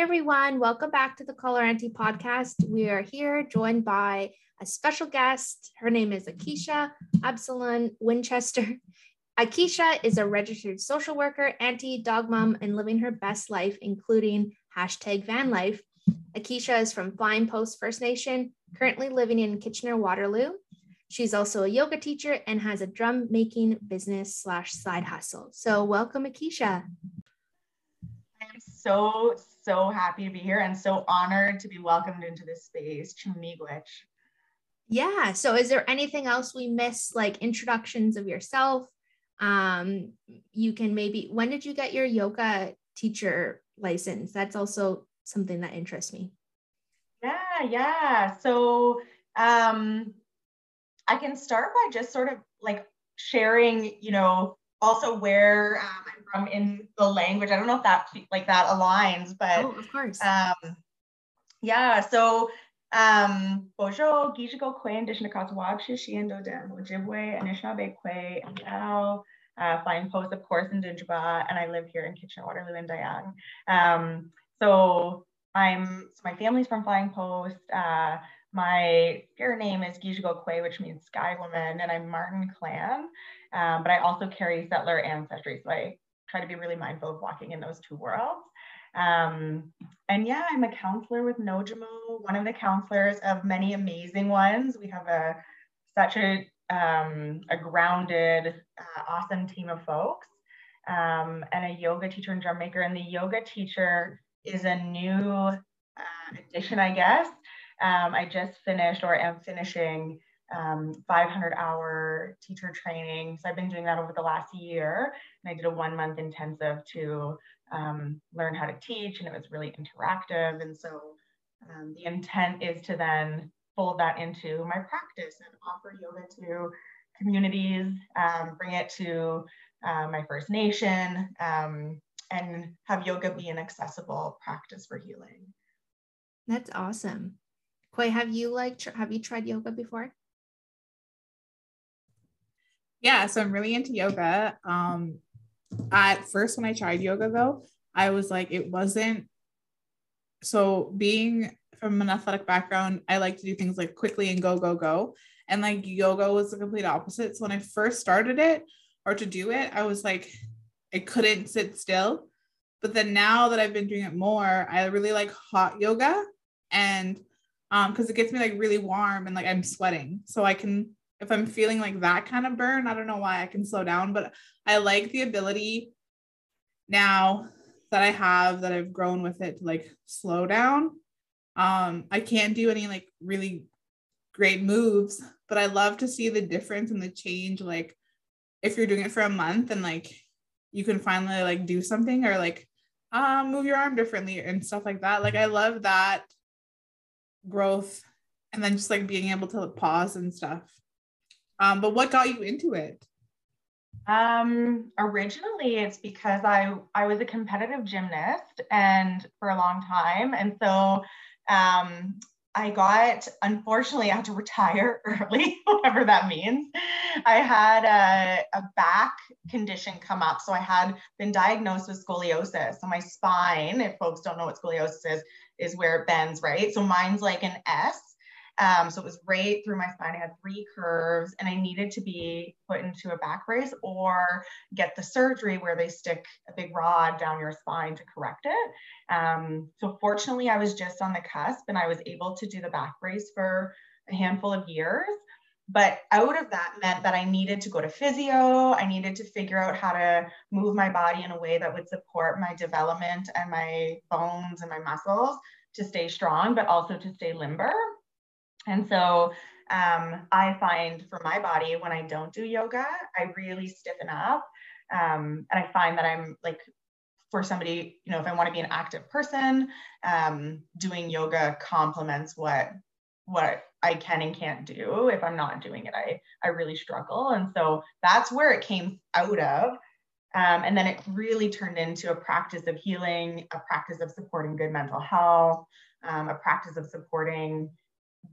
Hey everyone, welcome back to the Color Auntie podcast. We are here joined by a special guest. Her name is Akisha Absalon Winchester. Akisha is a registered social worker, auntie, dog mom, and living her best life, including hashtag van life. Akisha is from Flying Post First Nation, currently living in Kitchener Waterloo. She's also a yoga teacher and has a drum making business slash side hustle. So welcome, Akisha. I'm so, so happy to be here and so honored to be welcomed into this space. Chumigwich. Yeah. So is there anything else we missed, like introductions of yourself? Um, you can maybe when did you get your yoga teacher license? That's also something that interests me. Yeah, yeah. So um I can start by just sort of like sharing, you know, also where um, I'm from in the language. I don't know if that like that aligns, but oh, of course. Um, yeah, so um, Bojo, Gijigo Kwe, and Dishnakatawab, Shishiendo Dam, Ojibwe, Anishinaabe Kwe, and now uh, Flying Post, of course, in Dinjaba, and I live here in Kitchener Waterloo and Dayang. Um, so I'm, so my family's from Flying Post. Uh, my spirit name is Gijigo Kwe, which means sky woman, and I'm Martin clan, um, but I also carry settler ancestry. So I try to be really mindful of walking in those two worlds. Um, and yeah, I'm a counselor with Nojimo, one of the counselors of many amazing ones. We have a such a um, a grounded, uh, awesome team of folks, um, and a yoga teacher and drum maker. And the yoga teacher is a new uh, addition, I guess. Um, I just finished or am finishing um, 500 hour teacher training. So I've been doing that over the last year. And I did a one month intensive to um, learn how to teach, and it was really interactive. And so um, the intent is to then fold that into my practice and offer yoga to communities, um, bring it to uh, my First Nation, um, and have yoga be an accessible practice for healing. That's awesome. Koi, have you like tr- have you tried yoga before? Yeah, so I'm really into yoga. Um, at first, when I tried yoga, though, I was like, it wasn't. So, being from an athletic background, I like to do things like quickly and go, go, go. And like yoga was the complete opposite. So, when I first started it or to do it, I was like, I couldn't sit still. But then now that I've been doing it more, I really like hot yoga and um because it gets me like really warm and like I'm sweating. So I can if I'm feeling like that kind of burn, I don't know why I can slow down, but I like the ability now that I have that I've grown with it to like slow down. Um, I can't do any like really great moves, but I love to see the difference and the change. Like if you're doing it for a month and like you can finally like do something or like um, move your arm differently and stuff like that. Like I love that growth and then just like being able to pause and stuff. Um, but what got you into it? Um, originally, it's because I I was a competitive gymnast and for a long time, and so um, I got unfortunately I had to retire early, whatever that means. I had a, a back condition come up, so I had been diagnosed with scoliosis. So my spine, if folks don't know what scoliosis is, is where it bends, right? So mine's like an S. Um, so it was right through my spine. I had three curves and I needed to be put into a back brace or get the surgery where they stick a big rod down your spine to correct it. Um, so fortunately, I was just on the cusp and I was able to do the back brace for a handful of years. But out of that meant that I needed to go to physio. I needed to figure out how to move my body in a way that would support my development and my bones and my muscles to stay strong, but also to stay limber. And so um, I find for my body, when I don't do yoga, I really stiffen up. Um, and I find that I'm like for somebody, you know, if I want to be an active person, um, doing yoga complements what what I can and can't do. If I'm not doing it, I I really struggle. And so that's where it came out of. Um, and then it really turned into a practice of healing, a practice of supporting good mental health, um, a practice of supporting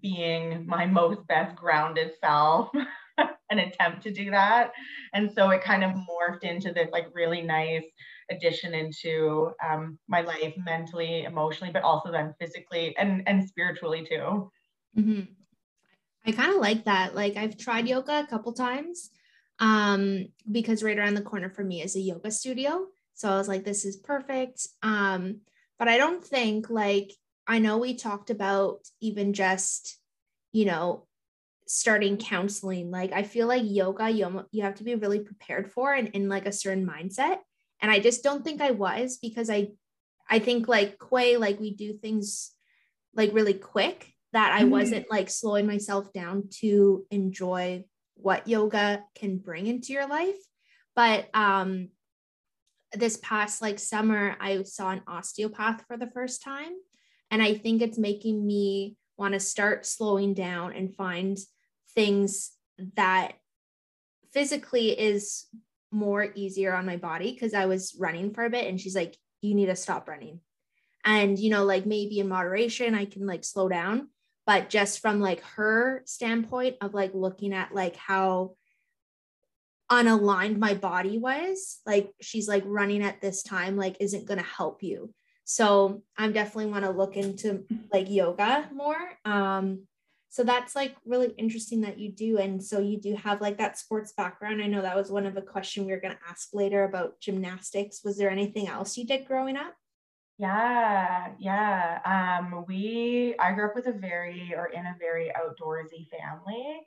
being my most best grounded self, an attempt to do that. And so it kind of morphed into this like really nice addition into um, my life mentally, emotionally, but also then physically and, and spiritually too. Mm-hmm. I kind of like that. Like I've tried yoga a couple times um, because right around the corner for me is a yoga studio. So I was like, this is perfect. Um, but I don't think like I know we talked about even just, you know, starting counseling. Like I feel like yoga, you, you have to be really prepared for and in like a certain mindset. And I just don't think I was because I I think like Quay, like we do things like really quick that I mm-hmm. wasn't like slowing myself down to enjoy what yoga can bring into your life. But um this past like summer, I saw an osteopath for the first time. And I think it's making me want to start slowing down and find things that physically is more easier on my body because I was running for a bit and she's like, you need to stop running. And, you know, like maybe in moderation, I can like slow down. But just from like her standpoint of like looking at like how unaligned my body was, like she's like running at this time, like isn't going to help you. So I'm definitely want to look into like yoga more. Um, so that's like really interesting that you do and so you do have like that sports background. I know that was one of the question we were going to ask later about gymnastics. Was there anything else you did growing up? Yeah yeah. Um we i grew up with a very or in a very outdoorsy family.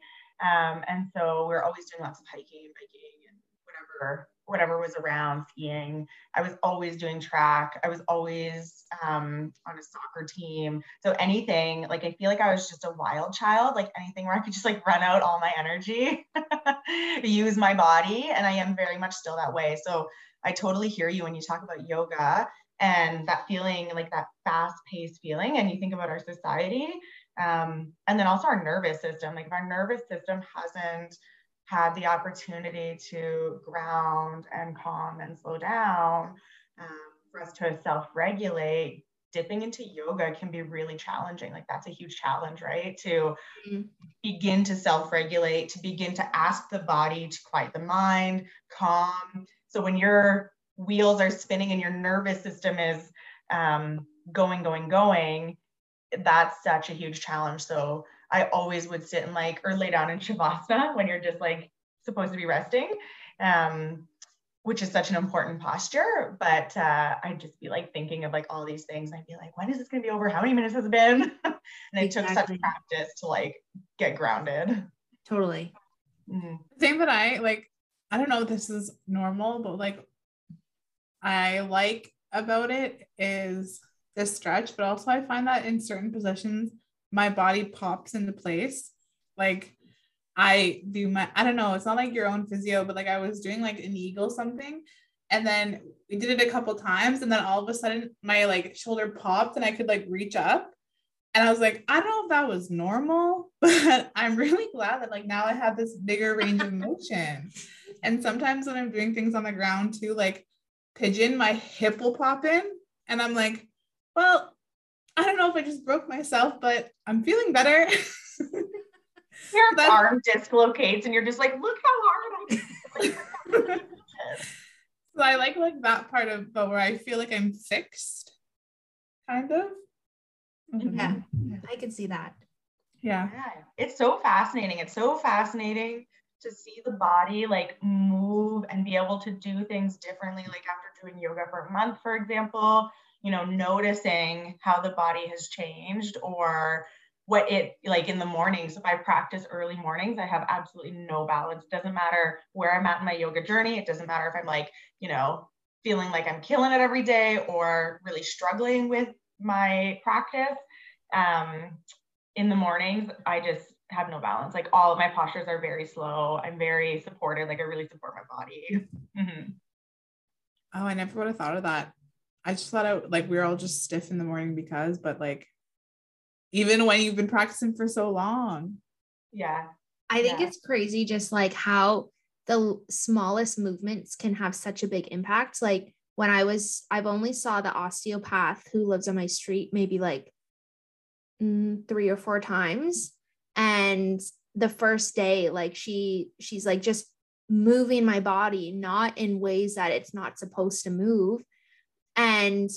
Um and so we're always doing lots of hiking and biking and whatever whatever was around skiing. I was always doing track. I was always um, on a soccer team. So anything, like I feel like I was just a wild child, like anything where I could just like run out all my energy, use my body. And I am very much still that way. So I totally hear you when you talk about yoga and that feeling, like that fast paced feeling. And you think about our society. Um, and then also our nervous system. Like if our nervous system hasn't had the opportunity to ground and calm and slow down, um, for us to self regulate, dipping into yoga can be really challenging. Like, that's a huge challenge, right? To mm-hmm. begin to self regulate, to begin to ask the body to quiet the mind, calm. So, when your wheels are spinning and your nervous system is um, going, going, going, that's such a huge challenge. So, I always would sit and like or lay down in shavasana when you're just like supposed to be resting, um, which is such an important posture. But uh, I'd just be like thinking of like all these things. I'd be like, when is this gonna be over? How many minutes has it been? and it exactly. took such practice to like get grounded. Totally. Mm-hmm. The thing that I like, I don't know if this is normal, but like I like about it is the stretch, but also I find that in certain positions my body pops into place. Like I do my, I don't know, it's not like your own physio, but like I was doing like an eagle something. And then we did it a couple times. And then all of a sudden my like shoulder popped and I could like reach up. And I was like, I don't know if that was normal, but I'm really glad that like now I have this bigger range of motion. and sometimes when I'm doing things on the ground too, like pigeon, my hip will pop in. And I'm like, well, I don't know if I just broke myself, but I'm feeling better. Your arm dislocates and you're just like, look how hard I'm." So I like like that part of but where I feel like I'm fixed, kind of. Mm-hmm. Yeah, I can see that. Yeah. yeah. It's so fascinating. It's so fascinating to see the body like move and be able to do things differently. Like after doing yoga for a month, for example, you know, noticing how the body has changed or what it like in the mornings. If I practice early mornings, I have absolutely no balance. It doesn't matter where I'm at in my yoga journey. It doesn't matter if I'm like, you know, feeling like I'm killing it every day or really struggling with my practice. Um, in the mornings, I just have no balance. Like all of my postures are very slow. I'm very supported. Like I really support my body. Mm-hmm. Oh, I never would have thought of that. I just thought I like we were all just stiff in the morning because, but like even when you've been practicing for so long. Yeah. I think Yeah. it's crazy just like how the smallest movements can have such a big impact. Like when I was, I've only saw the osteopath who lives on my street maybe like mm, three or four times. And the first day, like she, she's like just moving my body, not in ways that it's not supposed to move. And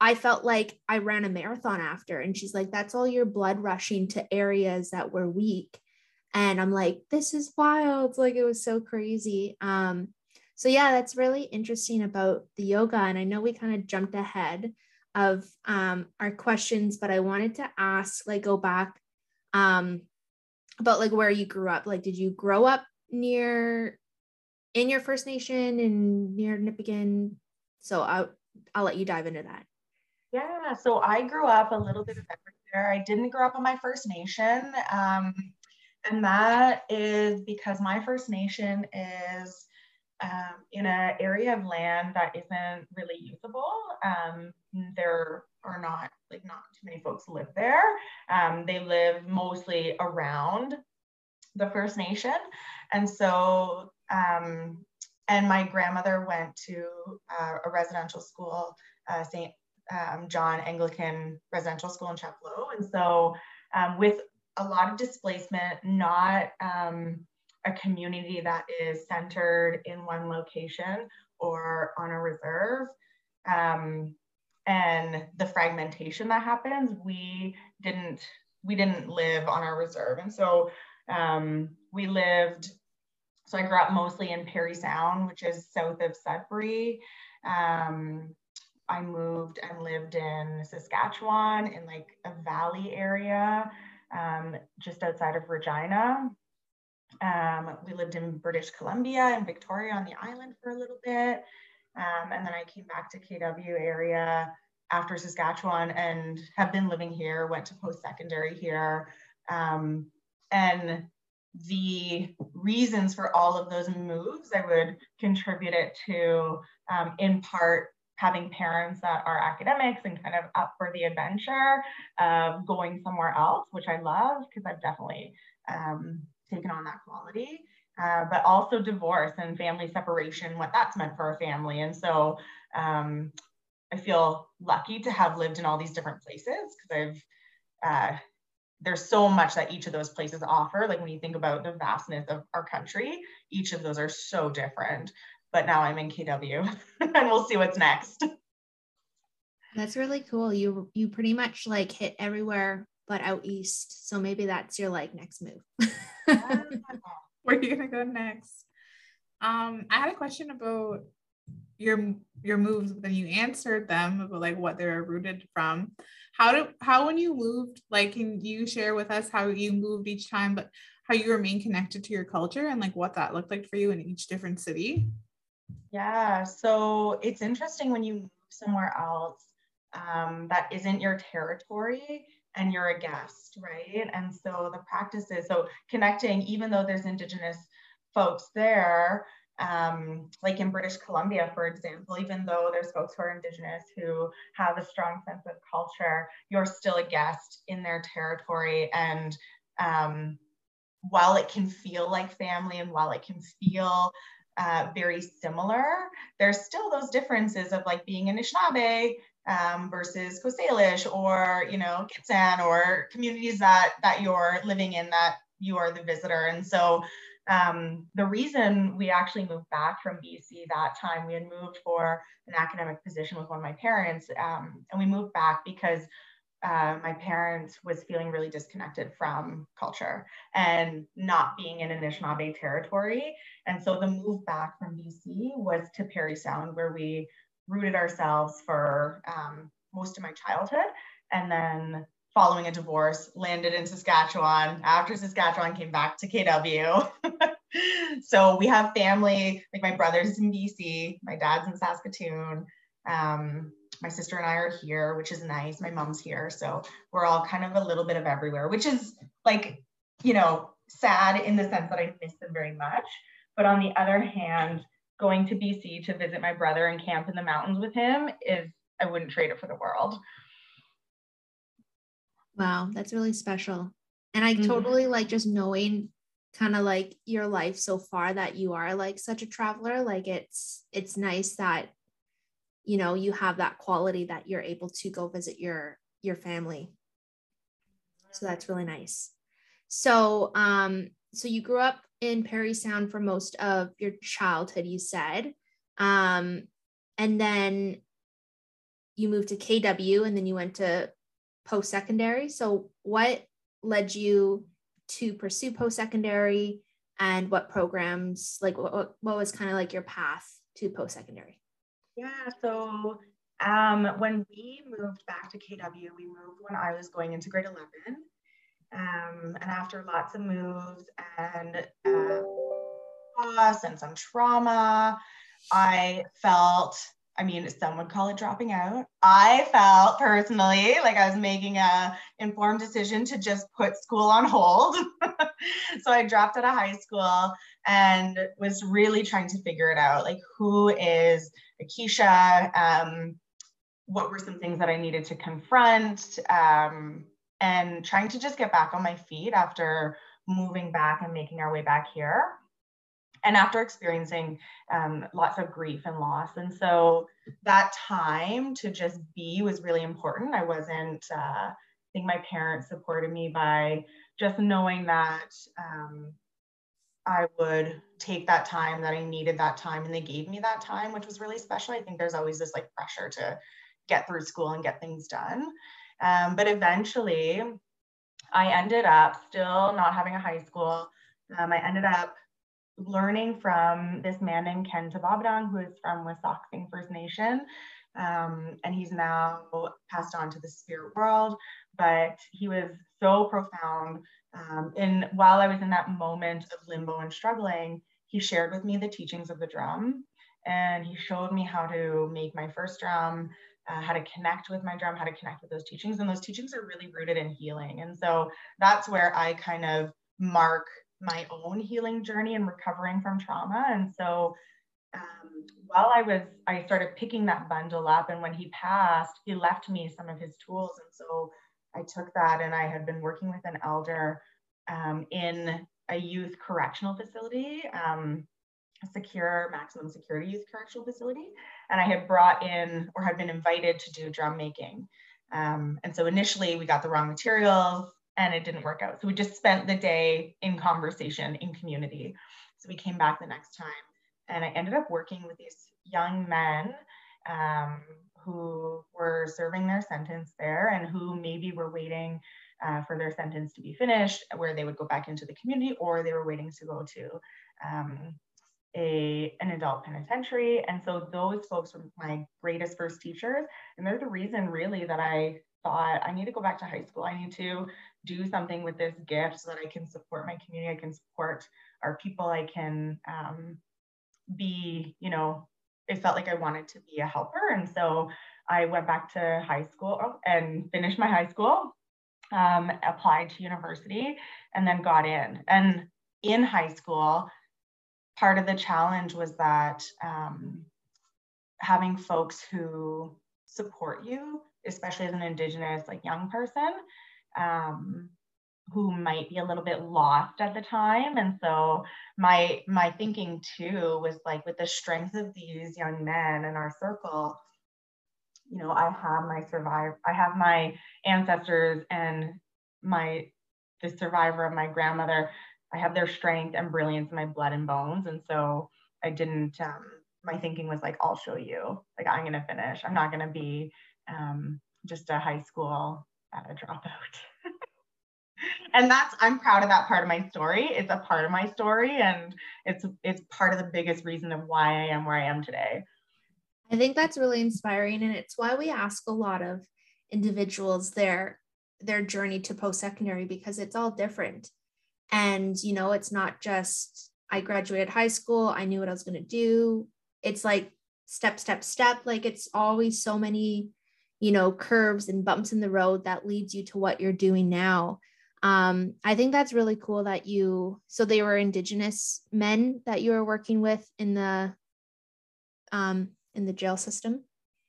I felt like I ran a marathon after. And she's like, that's all your blood rushing to areas that were weak. And i'm like this is wild. Like it was so crazy. Um so yeah that's really interesting about the yoga and i know we kind of jumped ahead of um our questions but i wanted to ask like go back um about like where you grew up. Like did you grow up near in your first nation and near nipigon? So i'll i'll let you dive into that Yeah, so I grew up a little bit of everywhere. I didn't grow up on my First Nation. Um, and that is because my First Nation is um, in an area of land that isn't really usable. Um, there are not like not too many folks live there. Um, they live mostly around the First Nation, and so um, and my grandmother went to uh, a residential school, uh, St. Um, John Anglican Residential School in Chapleau, and so um, with a lot of displacement, not um, a community that is centered in one location or on a reserve. Um, and the fragmentation that happens, we didn't we didn't live on our reserve, and so um, we lived. So I grew up mostly in Parry Sound, which is south of Sudbury. Um, I moved and lived in Saskatchewan in like a valley area um, just outside of Regina. Um, we lived in British Columbia and Victoria on the island for a little bit. Um, and then I came back to KW area after Saskatchewan and have been living here, went to post secondary here. Um, and the reasons for all of those moves, I would contribute it to, um, in part, having parents that are academics and kind of up for the adventure of going somewhere else, which I love because I've definitely um, taken on that quality. Uh, but also divorce and family separation, what that's meant for a family. And so um, I feel lucky to have lived in all these different places because I've, uh, there's so much that each of those places offer. Like when you think about the vastness of our country, each of those are so different. But now I'm in KW and we'll see what's next. That's really cool. You you pretty much like hit everywhere but out east. So maybe that's your like next move. Where are you gonna go next? Um, I had a question about your your moves, then you answered them about like what they're rooted from. How do how when you moved, like can you share with us how you moved each time, but how you remain connected to your culture and like what that looked like for you in each different city? Yeah, so it's interesting when you move somewhere else um, that isn't your territory and you're a guest, right? And so the practices, so connecting, even though there's Indigenous folks there, um, like in British Columbia, for example, even though there's folks who are Indigenous who have a strong sense of culture, you're still a guest in their territory. And um, while it can feel like family and while it can feel uh, very similar, there's still those differences of like being Anishinaabe um, versus Coast Salish or you know Gitxsan or communities that that you're living in that you are the visitor. And so um, the reason we actually moved back from BC that time, we had moved for an academic position with one of my parents, um, and we moved back because uh, my parents was feeling really disconnected from culture and not being in Anishinaabe territory. And so the move back from BC was to Parry Sound, where we rooted ourselves for um, most of my childhood. And then following a divorce, landed in Saskatchewan. After Saskatchewan, came back to KW. so we have family, like my brother's in BC, my dad's in Saskatoon. Um, my sister and I are here, which is nice. My mom's here. So we're all kind of a little bit of everywhere, which is like, you know, sad in the sense that I miss them very much. But on the other hand, going to BC to visit my brother and camp in the mountains with him is I wouldn't trade it for the world. Wow, that's really special. And I mm-hmm. totally like just knowing kind of like your life so far that you are like such a traveler. Like it's it's nice that you know you have that quality that you're able to go visit your your family. So that's really nice. So um so you grew up in Parry Sound for most of your childhood, you said. Um, and then you moved to KW and then you went to post secondary. So, what led you to pursue post secondary and what programs, like, what, what was kind of like your path to post secondary? Yeah, so um, when we moved back to KW, we moved when I was going into grade 11. Um, and after lots of moves and uh, loss and some trauma, I felt, I mean, some would call it dropping out. I felt personally like I was making a informed decision to just put school on hold. so I dropped out of high school and was really trying to figure it out. Like who is Akisha? Um, what were some things that I needed to confront? Um, and trying to just get back on my feet after moving back and making our way back here and after experiencing um, lots of grief and loss. And so that time to just be was really important. I wasn't uh, i think my parents supported me by just knowing that um, i would take that time that i needed that time and they gave me that time which was really special. I think there's always this like pressure to get through school and get things done. Um, but eventually, I ended up still not having a high school. Um, I ended up learning from this man named Ken Tabobondung, who is from Wasauksing First Nation. Um, and he's now passed on to the spirit world. But he was so profound. Um, and while I was in that moment of limbo and struggling, he shared with me the teachings of the drum. And he showed me how to make my first drum, uh, how to connect with my drum, how to connect with those teachings. And those teachings are really rooted in healing. And so that's where I kind of mark my own healing journey and recovering from trauma. And so um, while I was, I started picking that bundle up. And when he passed, he left me some of his tools. And so I took that and I had been working with an elder um, in a youth correctional facility. Um, secure maximum security youth correctional facility. And I had brought in or had been invited to do drum making. Um, and so initially we got the wrong materials and it didn't work out. So we just spent the day in conversation in community. So we came back the next time and I ended up working with these young men um, who were serving their sentence there and who maybe were waiting uh, for their sentence to be finished, where they would go back into the community, or they were waiting to go to um, a, an adult penitentiary. And so those folks were my greatest first teachers. And they're the reason really that I thought I need to go back to high school. I need to do something with this gift so that I can support my community. I can support our people. I can um, be, you know, it felt like I wanted to be a helper. And so I went back to high school and finished my high school, um, applied to university, and then got in. And in high school, part of the challenge was that um, having folks who support you, especially as an Indigenous like young person, um, who might be a little bit lost at the time. And so my my thinking too was like with the strength of these young men in our circle, you know, I have my survive, I have my ancestors and my the survivor of my grandmother I have their strength and brilliance in my blood and bones. And so I didn't, um, my thinking was like, I'll show you, like, I'm going to finish. I'm not going to be um, just a high school uh, dropout. and that's, I'm proud of that part of my story. It's a part of my story and it's, it's part of the biggest reason of why I am where I am today. I think that's really inspiring. And it's why we ask a lot of individuals their, their journey to post-secondary because it's all different and, you know, it's not just I graduated high school, I knew what I was going to do. It's like step, step, step. Like it's always so many, you know, curves and bumps in the road that leads you to what you're doing now. Um, I think that's really cool that you, so they were Indigenous men that you were working with in the, um, in the jail system.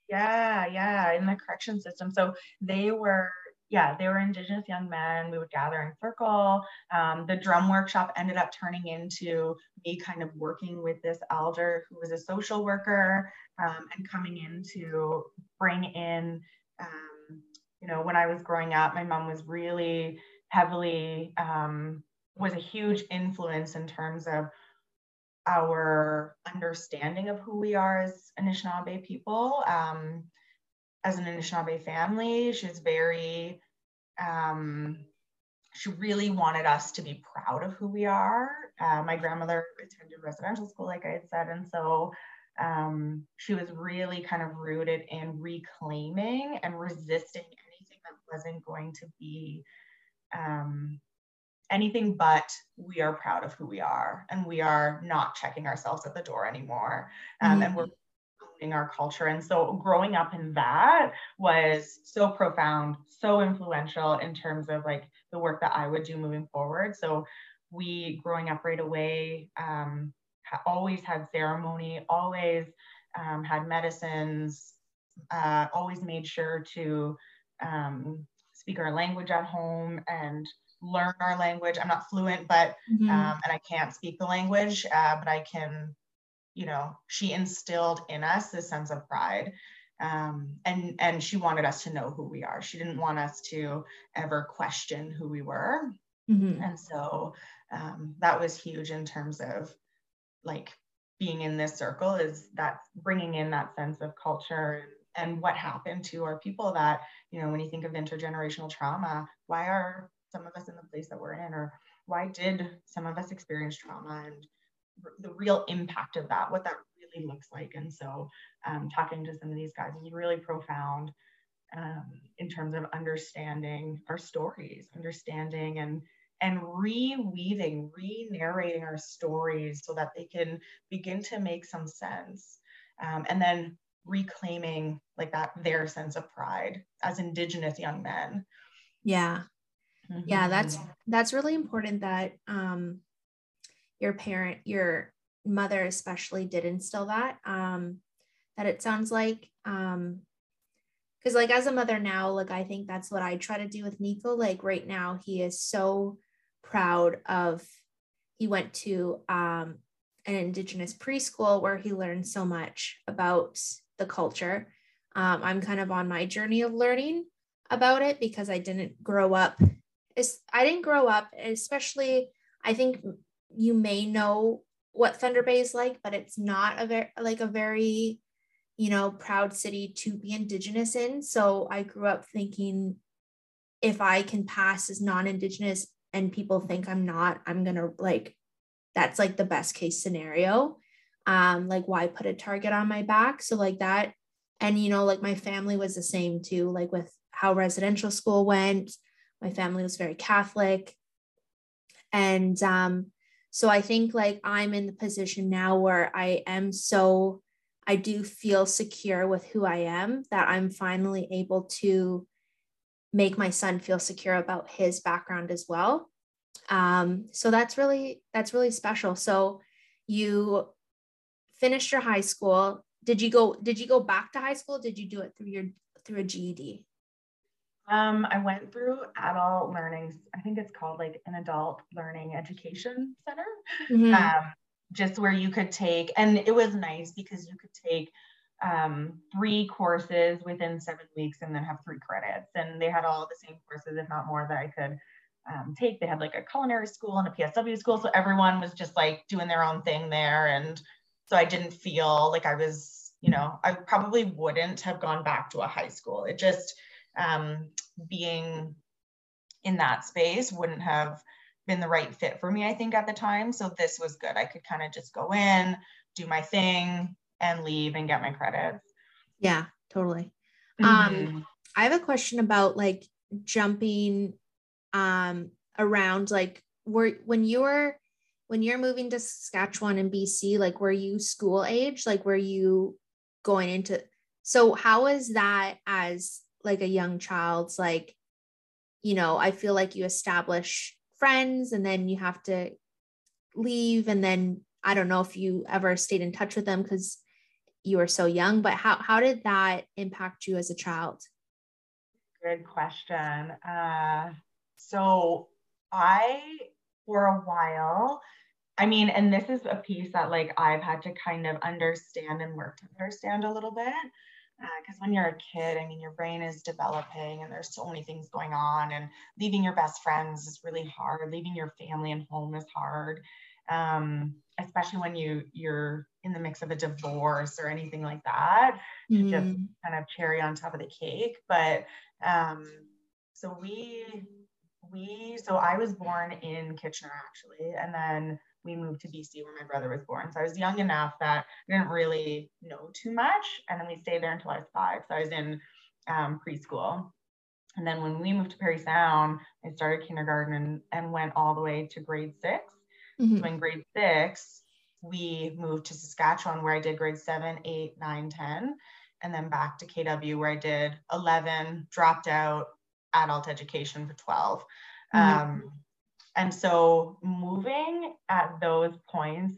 Yeah, yeah, in the correction system. So they were yeah, they were Indigenous young men. We would gather in circle. Um, the drum workshop ended up turning into me kind of working with this elder who was a social worker um, and coming in to bring in, um, you know, when I was growing up, my mom was really heavily, um, was a huge influence in terms of our understanding of who we are as Anishinaabe people. Um, as an Anishinaabe family. She's very, um, she really wanted us to be proud of who we are. Uh, my grandmother attended residential school, like I had said, and so um, she was really kind of rooted in reclaiming and resisting anything that wasn't going to be um, anything but we are proud of who we are and we are not checking ourselves at the door anymore um, mm-hmm. and we're our culture and so growing up in that was so profound so influential in terms of like the work that i would do moving forward so we growing up right away um, always had ceremony always um, had medicines uh, always made sure to um, speak our language at home and learn our language. I'm not fluent, but mm-hmm. um, and I can't speak the language, uh, but I can, you know, she instilled in us this sense of pride. Um, and and she wanted us to know who we are. She didn't want us to ever question who we were. Mm-hmm. And so um, that was huge in terms of like being in this circle is that bringing in that sense of culture and what happened to our people that you know when you think of intergenerational trauma why are some of us in the place that we're in or why did some of us experience trauma and the real impact of that what that really looks like. And so um, talking to some of these guys is really profound um, in terms of understanding our stories understanding and and reweaving re-narrating our stories so that they can begin to make some sense um, and then reclaiming like that their sense of pride as indigenous young men. Yeah. Mm-hmm. Yeah, that's that's really important that um your parent, your mother especially did instill that. Um that it sounds like um because like as a mother now, like I think that's what I try to do with Nico. Like right now, he is so proud of he went to um an indigenous preschool where he learned so much about the culture. Um, I'm kind of on my journey of learning about it because I didn't grow up I didn't grow up, especially I think you may know what Thunder Bay is like, but it's not a very like a very, you know, proud city to be indigenous in. So I grew up thinking if I can pass as non-indigenous and people think I'm not, I'm gonna like that's like the best case scenario. Um, like why put a target on my back? So like that, and you know, like my family was the same too, like with how residential school went my family was very Catholic. And um, so I think like I'm in the position now where I am so, I do feel secure with who I am that I'm finally able to make my son feel secure about his background as well. Um, so that's really, that's really special. So you finished your high school. Did you go, did you go back to high school? Did you do it through your, through a GED? Um, I went through adult learning. I think it's called like an adult learning education center. Mm-hmm. Um, just where you could take, and it was nice because you could take um, three courses within seven weeks and then have three credits. And they had all the same courses, if not more, that I could um, take. They had like a culinary school and a PSW school. So everyone was just like doing their own thing there. And so I didn't feel like I was, you know, I probably wouldn't have gone back to a high school. It just, um, being in that space wouldn't have been the right fit for me, I think, at the time. So this was good. I could kind of just go in, do my thing, and leave and get my credits. Yeah, totally. Um, mm-hmm. Um, I have a question about like jumping um around like were when you were when you're moving to Saskatchewan and BC, like were you school age? Like were you going into so how is that as like a young child's like you know i feel like you establish friends and then you have to leave and then i don't know if you ever stayed in touch with them because you were so young, but how, how did that impact you as a child? Good question. Uh, so I, for a while, I mean, and this is a piece that like I've had to kind of understand and work to understand a little bit. Because uh, when you're a kid, I mean, your brain is developing and there's so many things going on, and leaving your best friends is really hard. Leaving your family and home is hard, um, especially when you you're in the mix of a divorce or anything like that. Mm-hmm. Just kind of cherry on top of the cake. But um, so we we so I was born in Kitchener actually, and then we moved to BC where my brother was born. So I was young enough that I didn't really know too much. And then we stayed there until I was five. So I was in um, preschool. And then when we moved to Parry Sound, I started kindergarten and, and went all the way to grade 6 mm-hmm. So in grade six, we moved to Saskatchewan where I did grade seven, eight, nine, 10, and then back to KW where I did 11, dropped out adult education for 12. Mm-hmm. Um, and so moving at those points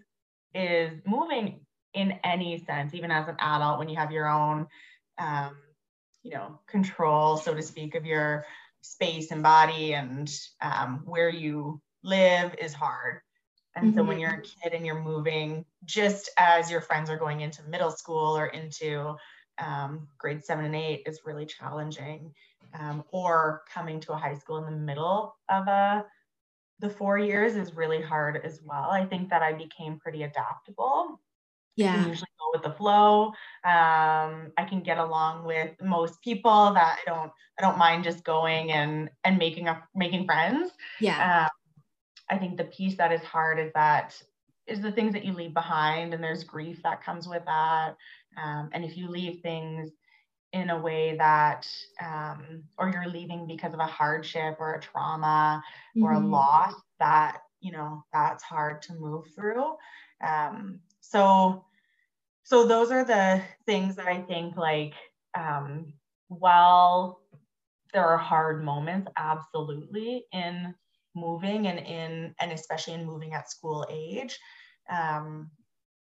is moving in any sense, even as an adult, when you have your own, um, you know, control, so to speak, of your space and body and um, where you live is hard. And mm-hmm. so when mm-hmm. you're a kid and you're moving, just as your friends are going into middle school or into um, grade seven and eight, is really challenging. Um, or coming to a high school in the middle of a the four years is really hard as well. I think that I became pretty adaptable. Yeah. I usually go with the flow. Um, I can get along with most people that I don't I don't mind just going and and making a making friends. Yeah. Um, I think the piece that is hard is that is the things that you leave behind and there's grief that comes with that. Um, and if you leave things in a way that um, or you're leaving because of a hardship or a trauma mm-hmm. or a mm-hmm. loss that you know that's hard to move through um, so so those are the things that i think like um, while there are hard moments absolutely in moving and in and especially in moving at school age um,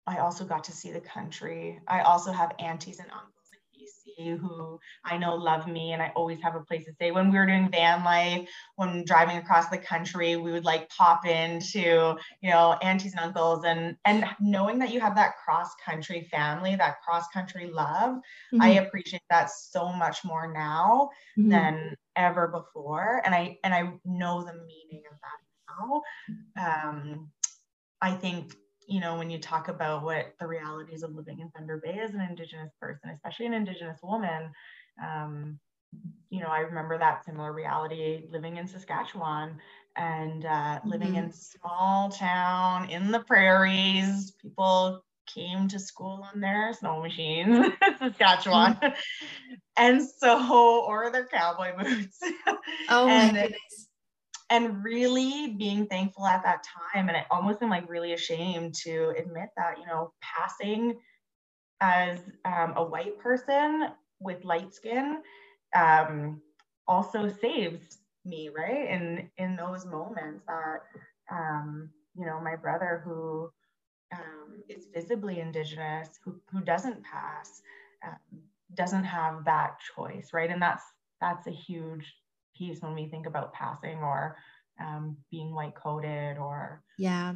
i also got to see the country i also have aunties and uncles who I know love me and I always have a place to stay. When we were doing van life, when driving across the country, we would like pop into, you know, aunties and uncles and and knowing that you have that cross country family, that cross country love, mm-hmm. I appreciate that so much more now mm-hmm. than ever before. And I and I know the meaning of that now. Um, I think you know, when you talk about what the realities of living in Thunder Bay as an Indigenous person, especially an Indigenous woman, um, you know, I remember that similar reality living in Saskatchewan and uh, living mm-hmm. in small town in the prairies. People came to school on their snow machines, Saskatchewan, mm-hmm. and so or their cowboy boots. Oh and, my goodness and really being thankful at that time and i almost am like really ashamed to admit that you know passing as um, a white person with light skin um, also saves me right? In in those moments that um, you know my brother who um, is visibly indigenous who, who doesn't pass um, doesn't have that choice right? And that's that's a huge piece when we think about passing or um, being white coated or yeah.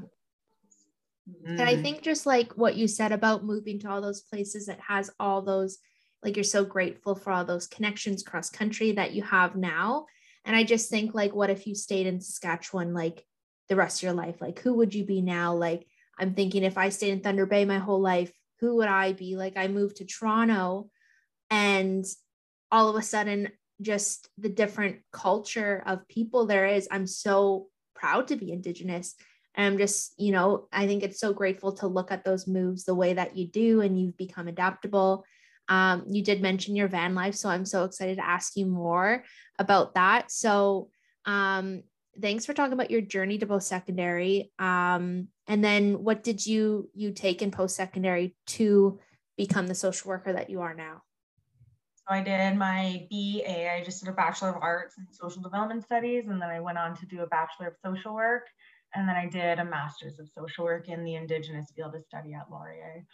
Mm. and i think just like what you said about moving to all those places it has all those like you're so grateful for all those connections cross country that you have now. And i just think like what if you stayed in saskatchewan like the rest of your life? Like who would you be now? Like i'm thinking if i stayed in thunder bay my whole life who would i be? Like i moved to toronto and all of a sudden just the different culture of people there is. I'm so proud to be Indigenous. And I'm just, you know, I think it's so grateful to look at those moves the way that you do and you've become adaptable. Um, you did mention your van life, so I'm so excited to ask you more about that. So, um, thanks for talking about your journey to post secondary. Um, and then what did you you take in post secondary to become the social worker that you are now? So I did my BA, I just did a Bachelor of Arts in Social Development Studies, and then I went on to do a Bachelor of Social Work. And then I did a Master's of Social Work in the Indigenous field of study at Laurier.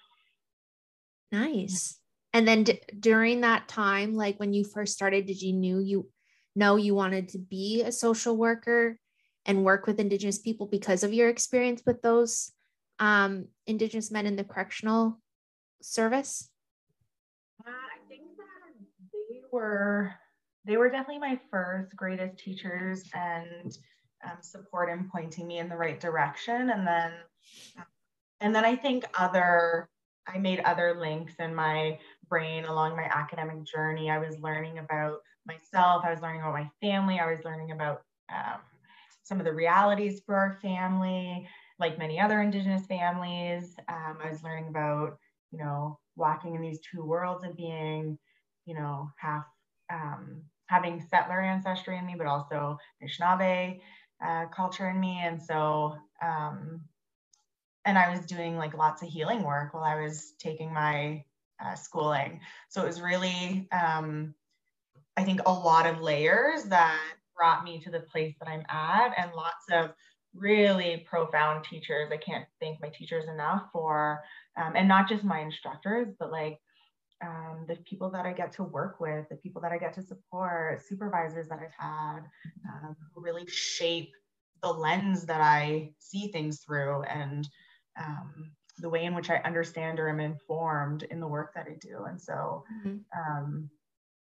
Nice. And then d- during that time, like when you first started, did you knew you know you wanted to be a social worker and work with Indigenous people because of your experience with those um, Indigenous men in the correctional service? Uh, I think that they were they were definitely my first greatest teachers and um, support in pointing me in the right direction. And then and then I think other I made other links in my brain along my academic journey. I was learning about myself. I was learning about my family. I was learning about um, some of the realities for our family, like many other Indigenous families. Um, I was learning about, you know, walking in these two worlds of being, you know, half um, having settler ancestry in me, but also Anishinaabe uh, culture in me. And so, um, and I was doing like lots of healing work while I was taking my uh, schooling. So it was really, um, I think, a lot of layers that brought me to the place that I'm at, and lots of really profound teachers. I can't thank my teachers enough for, um, and not just my instructors, but like um, the people that I get to work with, the people that I get to support, supervisors that I've had, um, who really shape the lens that I see things through and um, the way in which I understand or am informed in the work that I do. And so, mm-hmm. Um,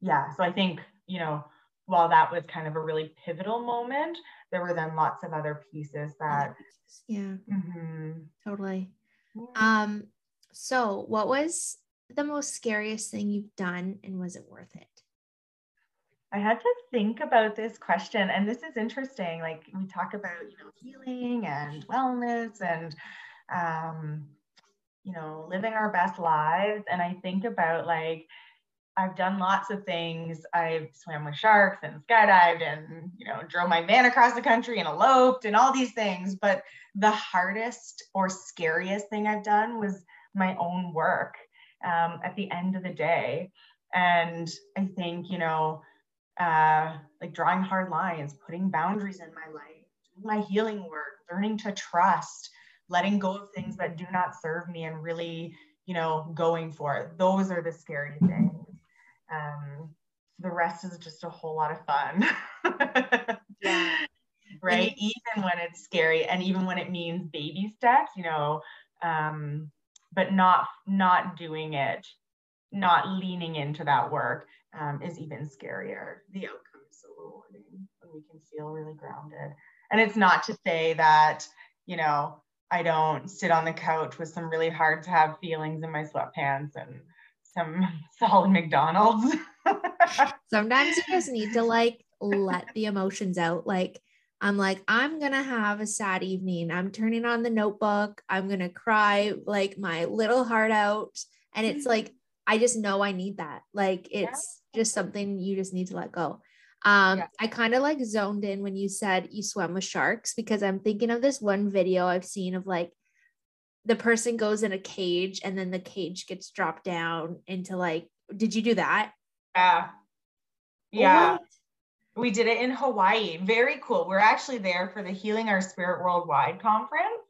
yeah, so I think, you know, while that was kind of a really pivotal moment, there were then lots of other pieces that. Yeah, mm-hmm. totally. Um, so what was the most scariest thing you've done and was it worth it? I had to think about this question, and this is interesting. Like we talk about, you know, healing and wellness and um, you know, living our best lives. And I think about like, I've done lots of things. I've swam with sharks and skydived and, you know, drove my van across the country and eloped and all these things. But the hardest or scariest thing I've done was my own work um, at the end of the day. And I think, you know, uh, like drawing hard lines, putting boundaries in my life, doing my healing work, learning to trust, letting go of things that do not serve me and really, you know, going for it. Those are the scary things. Um, the rest is just a whole lot of fun. yeah. Right. Even when it's scary and even when it means baby steps, you know, um, but not not doing it, not leaning into that work um, is even scarier. The outcome is so rewarding when we can feel really grounded. And it's not to say that, you know, I don't sit on the couch with some really hard to have feelings in my sweatpants and some solid McDonald's. Sometimes you just need to like let the emotions out. Like, I'm like, I'm gonna have a sad evening. I'm turning on the notebook. I'm gonna cry like my little heart out. And it's like, I just know I need that. Like, it's just something you just need to let go. Um, yeah. I kind of like zoned in when you said you swim with sharks because I'm thinking of this one video I've seen of like the person goes in a cage and then the cage gets dropped down into like, did you do that? Yeah. Yeah. What? We did it in Hawaii. Very cool. We're actually there for the Healing Our Spirit Worldwide conference,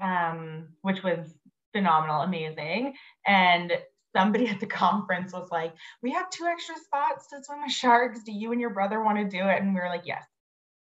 um, which was phenomenal, amazing. And somebody at the conference was like, We have two extra spots to swim with sharks. Do you and your brother want to do it? And we were like, Yes.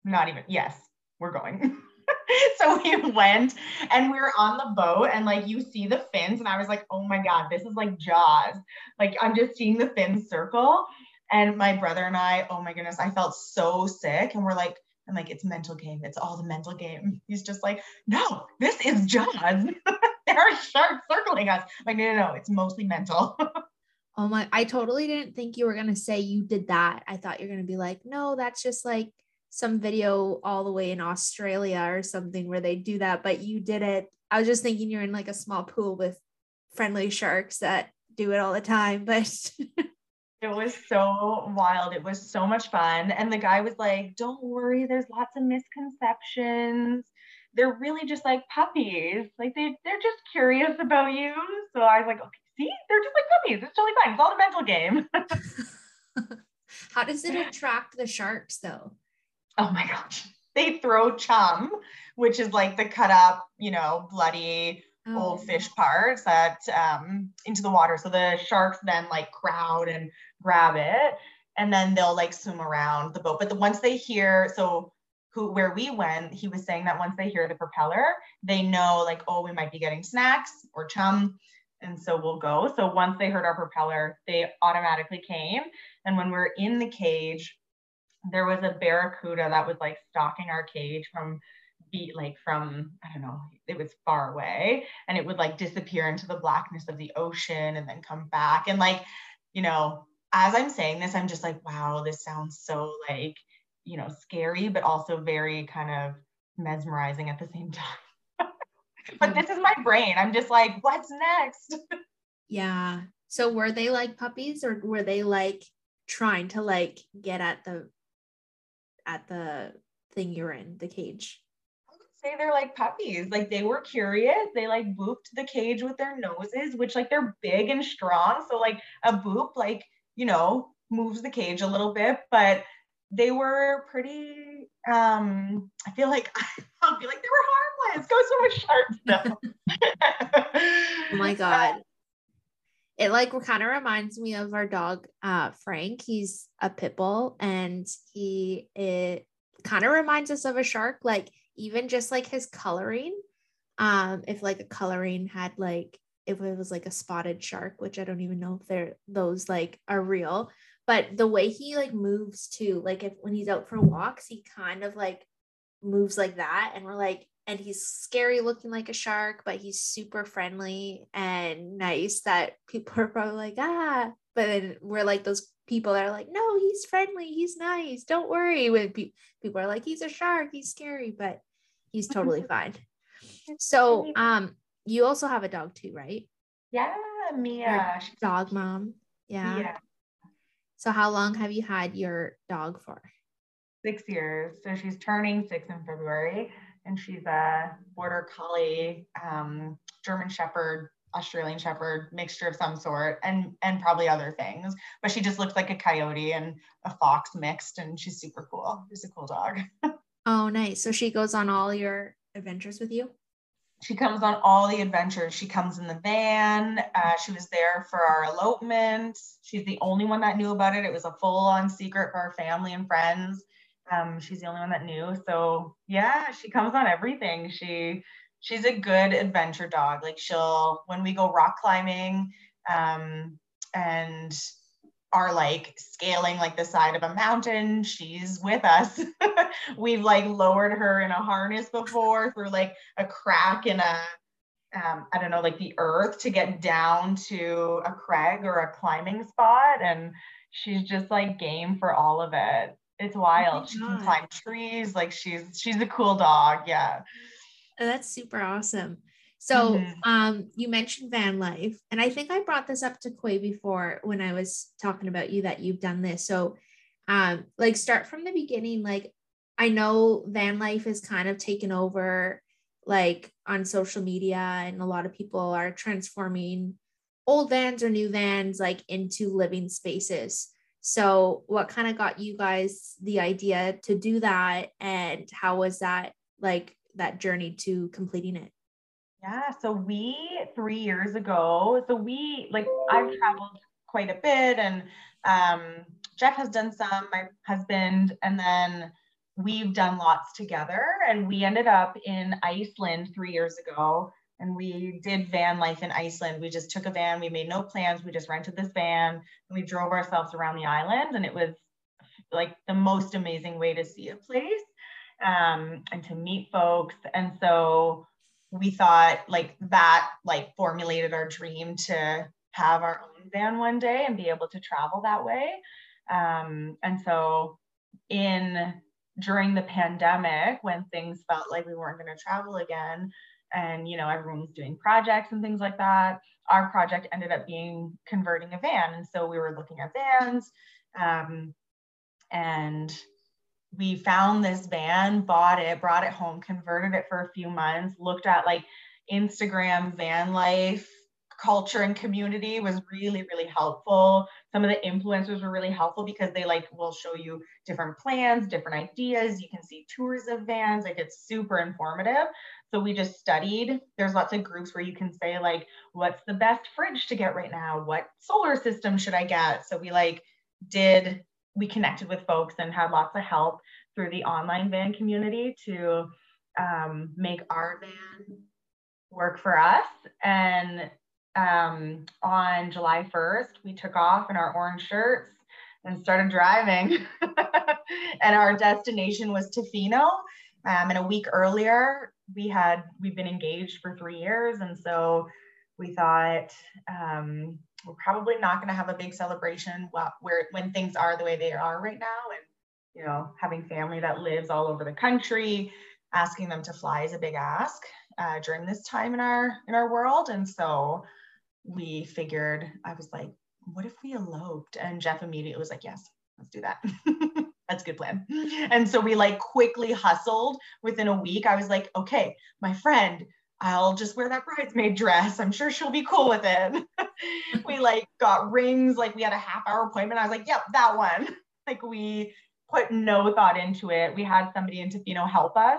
Not even, yes, we're going. so we went and we were on the boat and like you see the fins and I was like, oh my God, this is like Jaws. Like I'm just seeing the fins circle. And my brother and I, oh my goodness, I felt so sick. And we're like, I'm like, it's mental game. It's all the mental game. He's just like, no, this is Jaws. there are sharks circling us. I'm like, no, no, no, it's mostly mental. oh my, I totally didn't think you were going to say you did that. I thought you're going to be like, no, that's just like some video all the way in Australia or something where they do that, but you did it. I was just thinking you're in like a small pool with friendly sharks that do it all the time, but it was so wild. It was so much fun. And the guy was like, Don't worry, there's lots of misconceptions they're really just like puppies. Like they they're just curious about you. So I was like, okay, see, they're just like puppies. It's totally fine. It's all a mental game. How does it attract the sharks though? Oh my gosh. They throw chum, which is like the cut up, you know, bloody oh. old fish parts that um, into the water. So the sharks then like crowd and grab it, and then they'll like swim around the boat. But the, once they hear, so who where we went, he was saying that once they hear the propeller, they know like, oh, we might be getting snacks or chum. And so we'll go. So once they heard our propeller, they automatically came. And when we we're in the cage, there was a barracuda that was like stalking our cage from be like from I don't know, it was far away and it would like disappear into the blackness of the ocean and then come back. And like, you know, as I'm saying this, I'm just like, wow, this sounds so like, you know, scary, but also very kind of mesmerizing at the same time. but this is my brain. I'm just like, what's next? yeah. So were they like puppies or were they like trying to like get at the at the thing you're in, the cage? I would say they're like puppies. Like they were curious. They like booped the cage with their noses, which like they're big and strong. So like a boop, like, you know, moves the cage a little bit, but they were pretty um I feel like I'll be like they were harmless. Go so much sharp oh my god. It like kind of reminds me of our dog uh Frank. He's a pit bull and he it kind of reminds us of a shark. Like even just like his coloring um if like a coloring had like if it was like a spotted shark which i don't even know if they're those like are real but the way he like moves too like if when he's out for walks he kind of like moves like that and we're like and he's scary looking like a shark but he's super friendly and nice that people are probably like ah but then we're like those people that are like, no, he's friendly, he's nice, don't worry. When pe- people are like, he's a shark, he's scary, but he's totally fine. So, um, you also have a dog too, right? Yeah, Mia. Dog mom. Yeah. Yeah. So, how long have you had your dog for? Six years. So she's turning six in February, and she's a border collie, um, German Shepherd Australian Shepherd mixture of some sort, and and probably other things. But she just looks like a coyote and a fox mixed, and she's super cool. She's a cool dog. oh, nice. So she goes on all your adventures with you. She comes on all the adventures. She comes in the van. Uh, she was there for our elopement. She's the only one that knew about it. It was a full-on secret for our family and friends. Um, she's the only one that knew. So yeah, she comes on everything. She she's a good adventure dog. Like she'll when we go rock climbing um, and are like scaling like the side of a mountain, she's with us. We've like lowered her in a harness before through like a crack in a um, I don't know, like the earth to get down to a crag or a climbing spot. And she's just like game for all of it. It's wild. Oh she can climb trees. Like she's she's a cool dog. Yeah. Oh, that's super awesome. So mm-hmm. um, you mentioned van life, and I think I brought this up to Quay before when I was talking about you that you've done this. So um, like start from the beginning. Like I know van life is kind of taken over like on social media, and a lot of people are transforming old vans or new vans like into living spaces. So what kind of got you guys the idea to do that, and how was that like that journey to completing it? Yeah, so we three years ago, so we like I've traveled quite a bit, and um, Jeff has done some, my husband, and then we've done lots together. And we ended up in Iceland three years ago, and we did van life in Iceland. We just took a van, we made no plans, we just rented this van, and we drove ourselves around the island, and it was like the most amazing way to see a place um, and to meet folks. And so we thought like that like formulated our dream to have our own van one day and be able to travel that way. Um, and so in during the pandemic when things felt like we weren't going to travel again and you know everyone was doing projects and things like that our project ended up being converting a van and so we were looking at vans um, and we found this van, bought it, brought it home, converted it for a few months, looked at like Instagram van life culture and community was really really helpful. Some of the influencers were really helpful because they like will show you different plans different ideas. You can see tours of vans. Like it's super informative. So we just studied. There's lots of groups where you can say like what's the best fridge to get right now? What solar system should i get? So we like did we connected with folks and had lots of help through the online van community to um, make our van work for us. And um, on July 1st, we took off in our orange shirts and started driving. and our destination was Tofino. Um, and a week earlier, we had we've been engaged for three years, and so we thought um, we're probably not going to have a big celebration where when things are the way they are right now, and you know, having family that lives all over the country, asking them to fly is a big ask uh, during this time in our in our world and so we figured i was like what if we eloped and jeff immediately was like yes let's do that that's a good plan and so we like quickly hustled within a week i was like okay my friend I'll just wear that bridesmaid dress. I'm sure she'll be cool with it. we like got rings, like we had a half hour appointment. I was like, yep, that one. Like we put no thought into it. We had somebody in Tofino help us.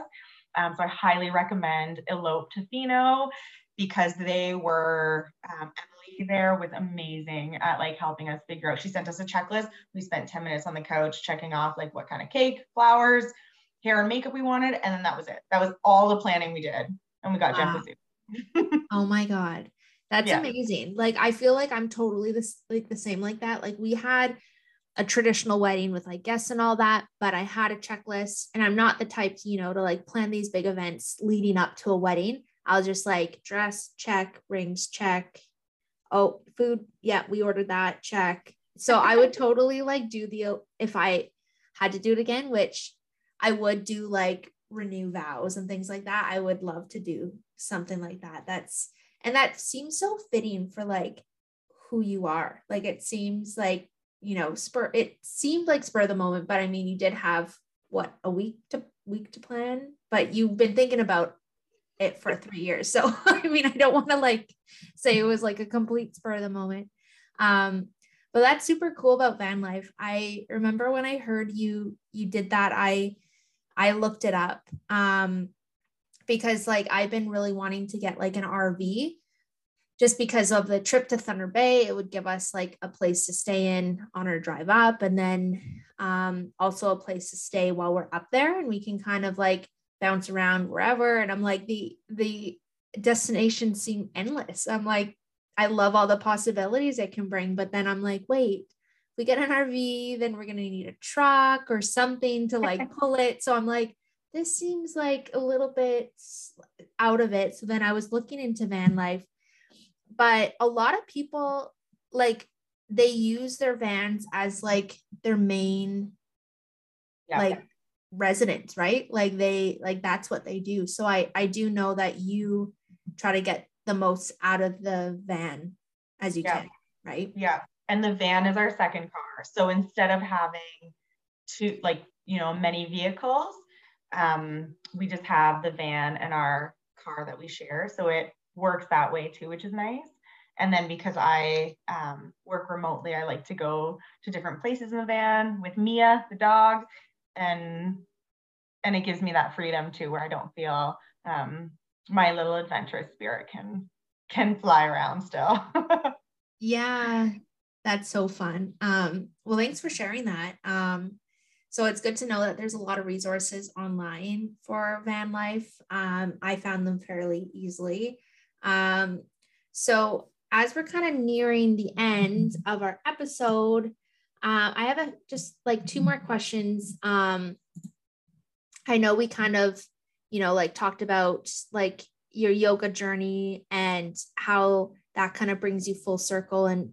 Um, so I highly recommend Elope Tofino because they were, um, Emily there was amazing at like helping us figure out. She sent us a checklist. We spent 10 minutes on the couch checking off like what kind of cake, flowers, hair and makeup we wanted. And then that was it. That was all the planning we did. And we got wow. Jeff oh my God. That's yeah. amazing. Like I feel like I'm totally this like the same like that. Like we had a traditional wedding with like guests and all that, but I had a checklist and I'm not the type, you know, to like plan these big events leading up to a wedding. I'll just like dress, check, rings, check. Oh, food. Yeah, we ordered that. Check. So I would totally like do the, if I had to do it again, which I would do like renew vows and things like that. I would love to do something like that. That's, and that seems so fitting for like who you are. Like it seems like you know, spur it seemed like spur of the moment, but I mean you did have what a week to week to plan, but you've been thinking about it for three years. So I mean, I don't want to like say it was like a complete spur of the moment. Um, but that's super cool about van life. I remember when I heard you you did that, I I looked it up. Um because like I've been really wanting to get like an RV just because of the trip to Thunder Bay, it would give us like a place to stay in on our drive up and then um, also a place to stay while we're up there and we can kind of like bounce around wherever. And I'm like, the, the destinations seem endless. I'm like, I love all the possibilities it can bring. But then I'm like, wait, we get an RV, then we're going to need a truck or something to like pull it. So I'm like, this seems like a little bit out of it. So then I was looking into van life but a lot of people like they use their vans as like their main yeah. like residence right like they like that's what they do so i i do know that you try to get the most out of the van as you yeah. can right yeah and the van is our second car so instead of having two like you know many vehicles um we just have the van and our car that we share so it works that way too, which is nice. And then because I um, work remotely, I like to go to different places in the van with Mia, the dog, and and it gives me that freedom too, where I don't feel um, my little adventurous spirit can can fly around still. yeah, that's so fun. Um, well, thanks for sharing that. Um, so it's good to know that there's a lot of resources online for van life. Um, I found them fairly easily. Um, so as we're kind of nearing the end of our episode, uh, I have a, just like two more questions. Um, I know we kind of, you know, like talked about like your yoga journey and how that kind of brings you full circle and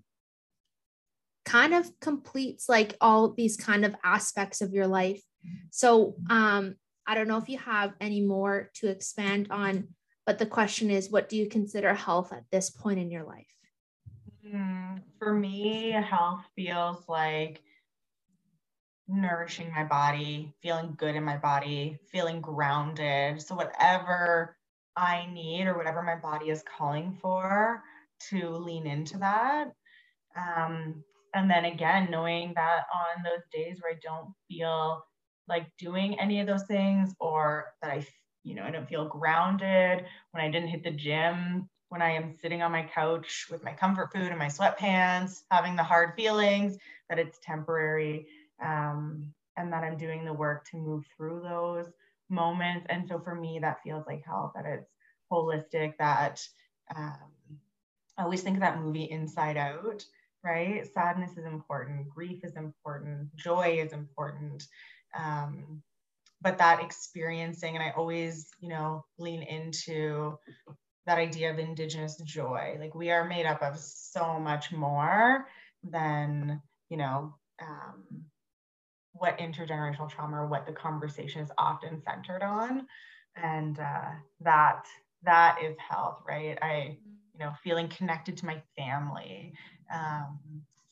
kind of completes like all these kind of aspects of your life. So um, I don't know if you have any more to expand on but the question is, what do you consider health at this point in your life? Mm, for me, health feels like nourishing my body, feeling good in my body, feeling grounded. So, whatever I need or whatever my body is calling for, to lean into that. Um, and then again, knowing that on those days where I don't feel like doing any of those things or that I, you know, I don't feel grounded, when I didn't hit the gym, when I am sitting on my couch with my comfort food and my sweatpants, having the hard feelings, that it's temporary um, and that I'm doing the work to move through those moments. And so for me, that feels like health, that it's holistic, that um, I always think of that movie Inside Out, right? Sadness is important, grief is important, joy is important. Um, but that experiencing, and I always, you know, lean into that idea of Indigenous joy. Like we are made up of so much more than, you know, um, what intergenerational trauma or what the conversation is often centered on. And uh, that that is health, right? I you know, feeling connected to my family, um,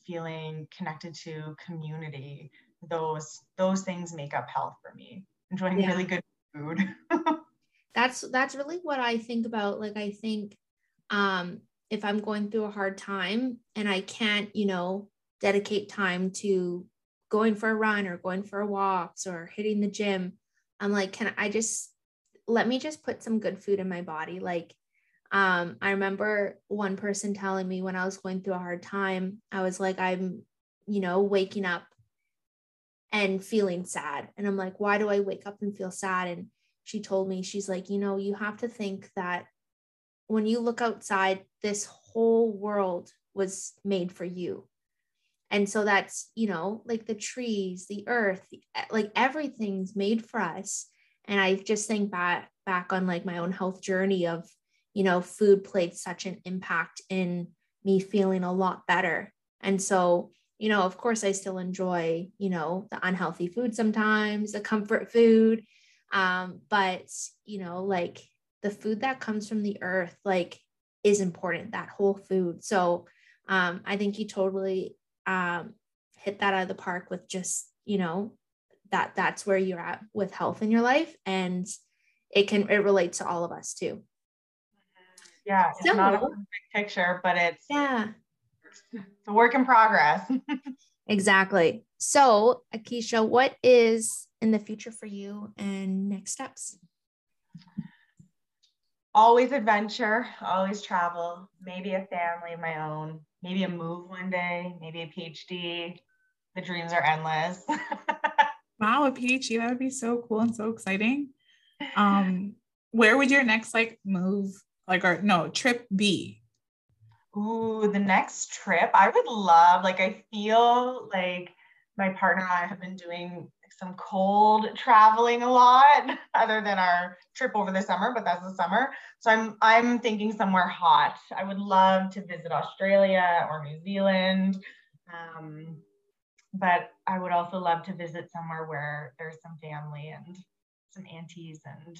feeling connected to community. Those those things make up health for me. Enjoying yeah. really good food. that's that's really what I think about. Like I think um, if I'm going through a hard time and I can't, you know, dedicate time to going for a run or going for a walks or hitting the gym, I'm like, can I just let me just put some good food in my body? Like um, I remember one person telling me when I was going through a hard time, I was like, I'm, you know, waking up and feeling sad. And I'm like, why do I wake up and feel sad? And she told me, she's like, you know, you have to think that when you look outside, this whole world was made for you. And so that's, you know, like the trees, the earth, like everything's made for us. And I just think back back on like my own health journey of you know, food played such an impact in me feeling a lot better. And so, you know, of course, I still enjoy, you know, the unhealthy food sometimes, the comfort food. Um, but, you know, like the food that comes from the earth, like, is important, that whole food. So um, I think you totally um, hit that out of the park with just, you know, that that's where you're at with health in your life. And it can, it relates to all of us too yeah it's so, not a perfect picture but it's yeah. It's a work in progress. Exactly. So akisha what is in the future for you and next steps? Always adventure always travel maybe a family of my own maybe a move one day maybe a phd the dreams are endless. Wow a phd that would be so cool and so exciting. Um where would your next like move like our no trip B? Ooh, the next trip I would love. Like I feel like my partner and I have been doing some cold traveling a lot, other than our trip over the summer, but that's the summer. So I'm I'm thinking somewhere hot. I would love to visit Australia or New Zealand. Um, but I would also love to visit somewhere where there's some family and some aunties and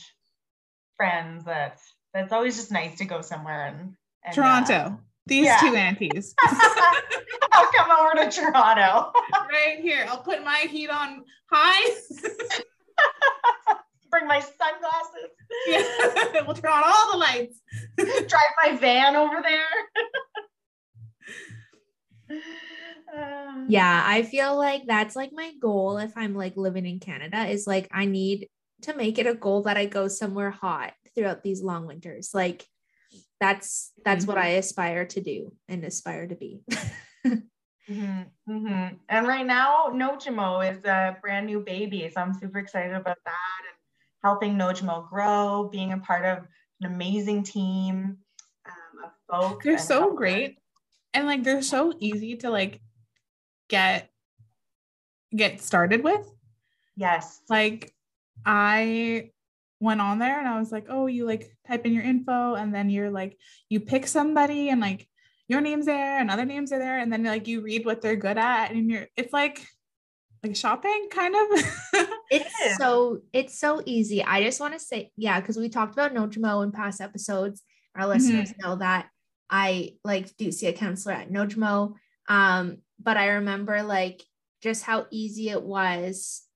friends that it's always just nice to go somewhere and, and Toronto. Uh, These yeah. two aunties. I'll come over to Toronto. right here. I'll put my heat on high. Bring my sunglasses. Yeah. we'll turn on all the lights. Drive my van over there. yeah, I feel like that's like my goal if I'm like living in Canada is like I need to make it a goal that I go somewhere hot throughout these long winters. Like that's that's mm-hmm. what I aspire to do and aspire to be. mm-hmm. Mm-hmm. And right now, Nojimo is a brand new baby, so I'm super excited about that and helping Nojimo grow, being a part of an amazing team um, of folks. They're so great, and like they're so easy to like get get started with. Yes, like I went on there and I was like, oh, you like type in your info and then you're like, you pick somebody and like your name's there and other names are there. And then like you read what they're good at and you're, it's like, like shopping kind of. it's so, it's so easy. I just want to say, yeah, because we talked about Nojimo in past episodes. Our listeners mm-hmm. know that I like do see a counselor at Nojimo. Um, but I remember like just how easy it was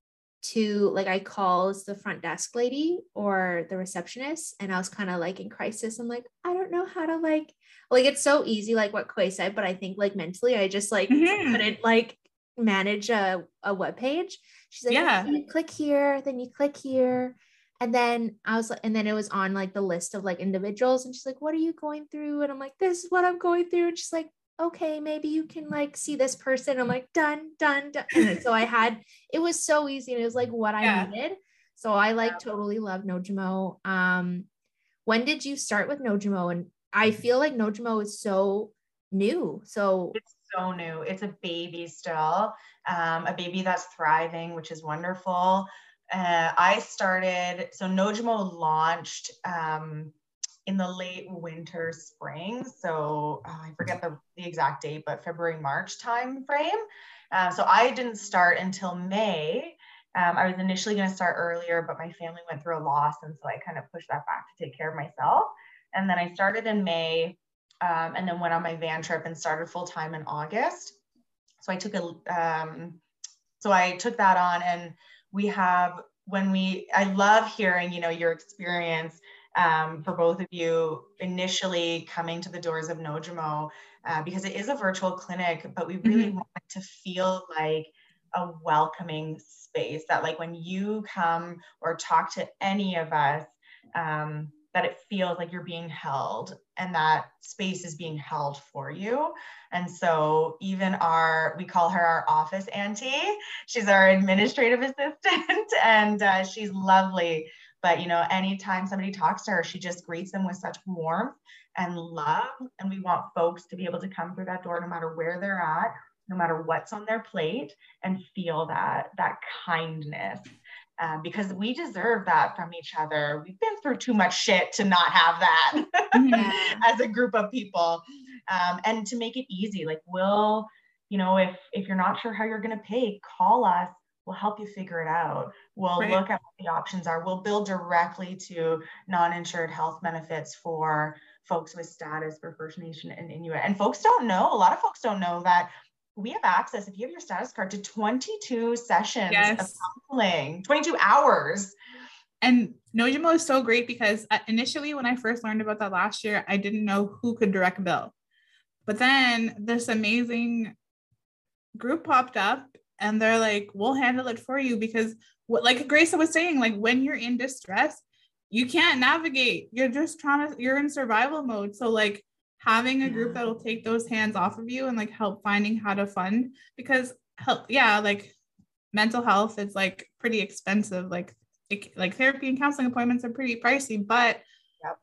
to like I called the front desk lady or the receptionist and I was kind of like in crisis. I'm like, I don't know how to like like it's so easy, like what Koi said, but I think like mentally I just like Mhm. couldn't like manage a, a web page. She's like, Yeah. "Okay, you click here, then you click here. And then I was like, and then it was on like the list of like individuals. And she's like, What are you going through? And I'm like, This is what I'm going through. And she's like, Okay, maybe you can like see this person. I'm like, done, done, done. And so I had it was so easy and it was like what I Yeah. needed. So I like totally love Nojimo. Um, when did you start with Nojimo? And I feel like Nojimo is so new. So It's so new. It's a baby still, um, a baby that's thriving, which is wonderful. Uh, I started, so Nojimo launched um, in the late winter, spring. So uh, I forget the, the exact date, but February, March time frame. Uh, so I didn't start until May. Um, I was initially going to start earlier, but my family went through a loss. And so I kind of pushed that back to take care of myself. And then I started in May um, and then went on my van trip and started full time in August. So I took a, um, so I took that on, and we have when we. I love hearing, you know, your experience um, for both of you initially coming to the doors of Nojimo uh, because it is a virtual clinic, but we really Mhm. want it to feel like a welcoming space that like when you come or talk to any of us um, that it feels like you're being held and that space is being held for you. And so even our we call her our office auntie. She's our administrative assistant and uh, she's lovely but you know anytime somebody talks to her she just greets them with such warmth and love. And we want folks to be able to come through that door no matter where they're at no matter what's on their plate and feel that that kindness. Um, because we deserve that from each other. We've been through too much shit to not have that Mhm. as a group of people. Um, and to make it easy like we'll you know if if you're not sure how you're going to pay call us we'll help you figure it out. We'll Right. look at what the options are. We'll bill directly to non-insured health benefits for folks with status for first nation and inuit and folks don't know a lot of folks don't know that we have access if you have your status card to 22 sessions of counseling 22 hours. And Nojimo is so great because uh, initially, when I first learned about that last year, I didn't know who could direct bill. But then this amazing group popped up and they're like, we'll handle it for you because, what, like Grace was saying, like when you're in distress, you can't navigate. You're just trying to, you're in survival mode. So, like, having a group that'll take those hands off of you and like help finding how to fund because help, yeah, like mental health is like pretty expensive. Like, it, like therapy and counseling appointments are pretty pricey, but Yep.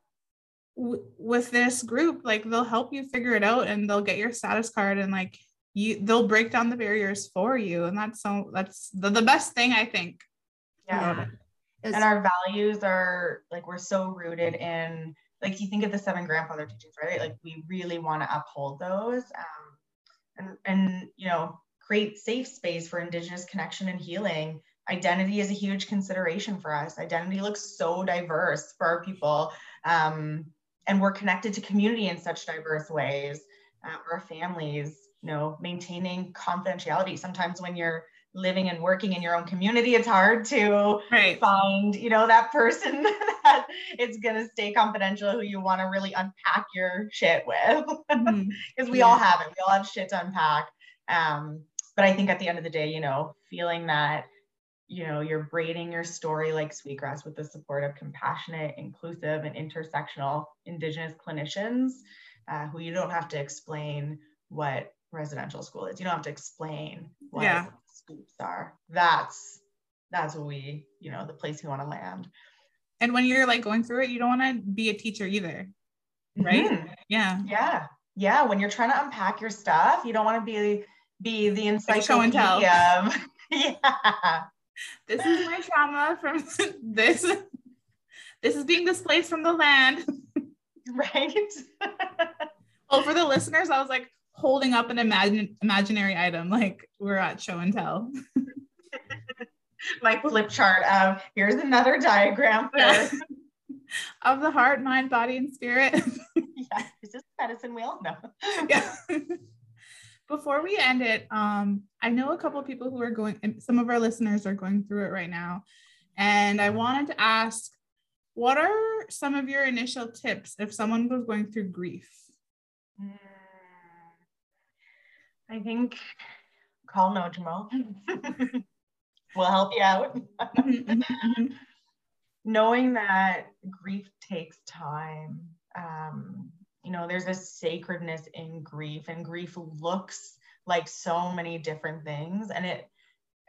w- with this group, like they'll help you figure it out and they'll get your status card and like you, they'll break down the barriers for you. And that's so, that's the, the best thing I think. yeah it. it and our values are like we're so rooted in like you think of the seven grandfather teachings right like we really want to uphold those um, and and you know create safe space for indigenous connection and healing identity is a huge consideration for us identity looks so diverse for our people um, and we're connected to community in such diverse ways uh, our families you know maintaining confidentiality. Sometimes when you're living and working in your own community it's hard to Right. find you know that person that it's going to stay confidential who you want to really unpack your shit with. Because we all have it. We all have shit to unpack. Um but i think at the end of the day you know feeling that you know you're braiding your story like sweetgrass with the support of compassionate inclusive and intersectional indigenous clinicians uh, who you don't have to explain what residential school is you don't have to explain what Yeah. scoops are that's that's what we you know the place we want to land And when you're like going through it, you don't want to be a teacher either. Right. Mhm. Yeah. Yeah. Yeah. When you're trying to unpack your stuff, you don't want to be be the Like show encyclopedia. of- yeah. This is my trauma from this. This is being displaced from the land. Right. Well, for the listeners, I was like holding up an imagine imaginary item, like we're at show and tell. My flip chart of here's another diagram of the heart, mind, body, and spirit. yeah. Is this a medicine wheel? No. yeah. before we end it, um, I know a couple of people who are going, some of our listeners are going through it right now. And I wanted to ask, what are some of your initial tips if someone was going through grief? Mm, I think call Nojimo. will help you out. Knowing that grief takes time. Um, you know, there's a sacredness in grief, and grief looks like so many different things. And it,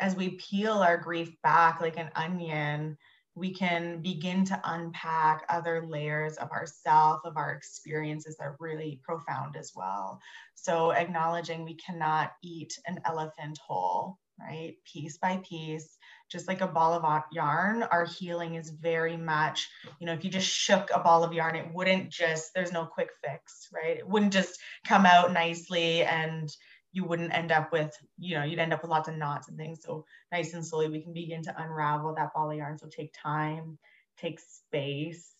as we peel our grief back like an onion, we can begin to unpack other layers of ourself, of our experiences that are really profound as well. So, acknowledging we cannot eat an elephant whole, right? Piece by piece, just like a ball of yarn, our healing is very much, you know, if you just shook a ball of yarn, it wouldn't just, there's no quick fix, right? It wouldn't just come out nicely and you wouldn't end up with, you know, you'd end up with lots of knots and things. So nice and slowly we can begin to unravel that ball of yarn. So take time, take space.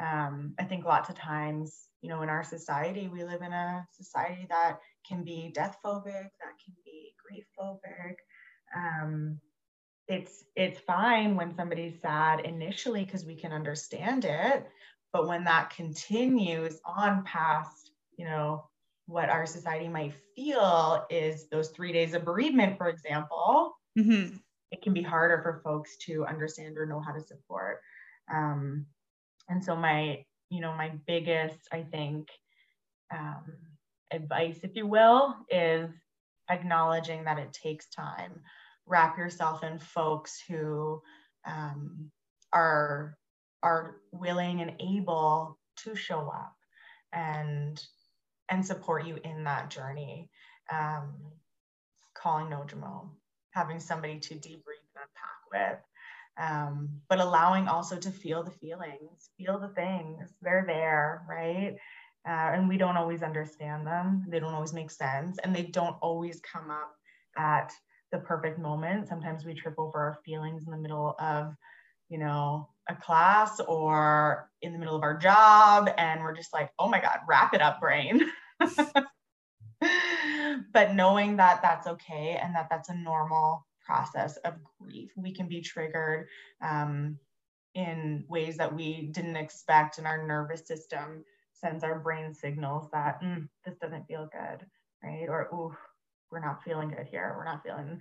Um, I think lots of times, you know, in our society, we live in a society that can be death phobic, that can be grief phobic. Um, it's it's fine when somebody's sad initially because we can understand it, but when that continues on past, you know, what our society might feel is those three days of bereavement, for example, mm-hmm. it can be harder for folks to understand or know how to support. Um, and so my, you know, my biggest, I think, um, advice, if you will, is acknowledging that it takes time. Wrap yourself in folks who um, are are willing and able to show up and and support you in that journey. Um, calling Nojimo, having somebody to debrief and unpack with, um, but allowing also to feel the feelings, feel the things. They're there, right? Uh, and we don't always understand them. They don't always make sense, and they don't always come up at the perfect moment. Sometimes we trip over our feelings in the middle of, you know, a class or in the middle of our job and we're just like oh my god wrap it up brain. But knowing that that's okay and that that's a normal process of grief we can be triggered um, in ways that we didn't expect and our nervous system sends our brain signals that mm, this doesn't feel good right? Or ooh we're not feeling good here. We're not feeling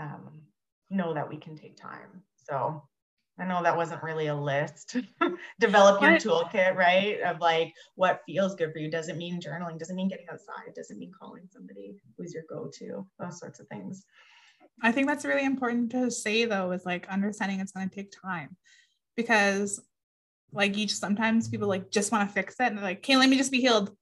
um, know that we can take time. So I know that wasn't really a list. Develop your toolkit, right? Of like what feels good for you. Doesn't mean journaling, doesn't mean getting outside, doesn't mean calling somebody who's your go to, those sorts of things. I think that's really important to say though, is like understanding it's going to take time because like each sometimes people like just want to fix it and they're like, okay, let me just be healed.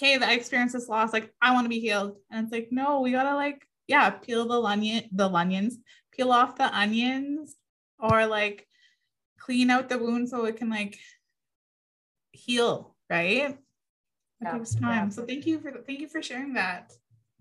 Okay, I experienced this loss. Like, I want to be healed. And it's like, no, we gotta like, yeah, peel the onion, the onions, peel off the onions or like clean out the wound so it can like heal, right? It yeah, takes time. Yeah. So thank you for thank you for sharing that.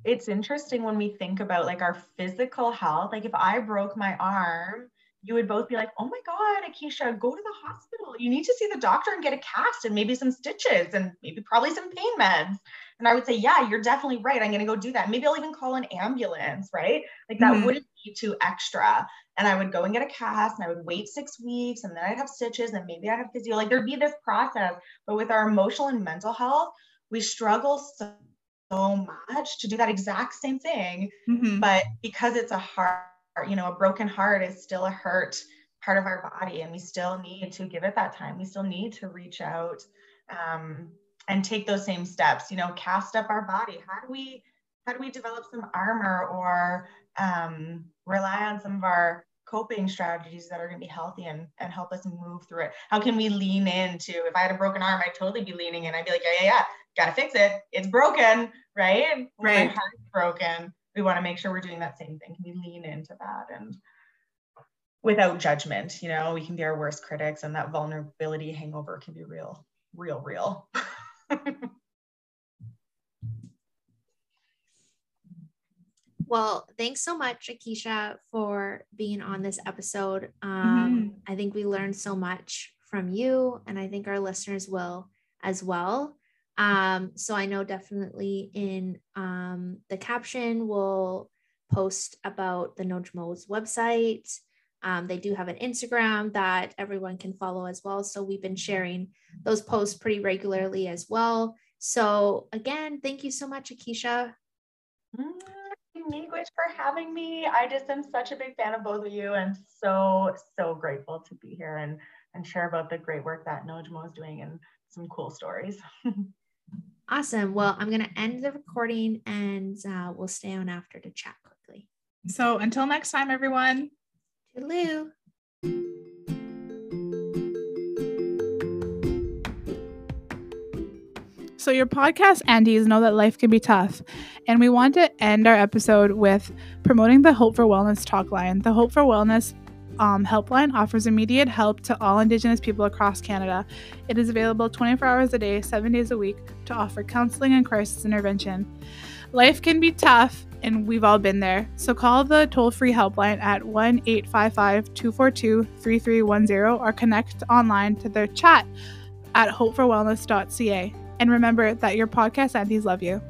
It's interesting when we think about like our physical health. Like if I broke my arm, you would both be like, "Oh my God, Akisha, go to the hospital. You need to see the doctor and get a cast and maybe some stitches and maybe probably some pain meds." And I would say, "Yeah, you're definitely right. I'm going to go do that. Maybe I'll even call an ambulance, right? Like that mm-hmm. wouldn't be too extra." And I would go and get a cast and I would wait six weeks and then I'd have stitches and maybe I'd have physio. Like there'd be this process. But with our emotional and mental health, we struggle so, so much to do that exact same thing. Mm-hmm. But because it's a heart, you know, a broken heart is still a hurt part of our body and we still need to give it that time. We still need to reach out um, and take those same steps, you know, cast up our body. How do we how do we develop some armor or um, rely on some of our coping strategies that are going to be healthy and, and help us move through it? How can we lean into, if I had a broken arm, I'd totally be leaning in. I'd be like, yeah, yeah, yeah, got to fix it. It's broken, right? Right. My heart's broken. We want to make sure we're doing that same thing. Can we lean into that and without judgment? You know, we can be our worst critics and that vulnerability hangover can be real, real, real. Well, thanks so much, Akisha, for being on this episode. Um, mm-hmm. I think we learned so much from you, and I think our listeners will as well. Um, so I know definitely in um, the caption we'll post about the Nojimo's website. Um, they do have an Instagram that everyone can follow as well. So we've been sharing those posts pretty regularly as well. So again, thank you so much, Akisha. Miigwech for having me. I just am such a big fan of both of you and so, so grateful to be here and, and share about the great work that Nojimo is doing and some cool stories. awesome. Well, I'm going to end the recording and uh, we'll stay on after to chat quickly. So until next time, everyone. Toodaloo. So, your podcast Aunties know that life can be tough, and we want to end our episode with promoting the Hope for Wellness talk line. The Hope for Wellness um, helpline offers immediate help to all Indigenous people across Canada. It is available 24 hours a day, seven days a week, to offer counseling and crisis intervention. Life can be tough, and we've all been there. So call the toll free helpline at 1 855 242 3310 or connect online to their chat at hopeforwellness.ca. And remember that your podcast aunties love you.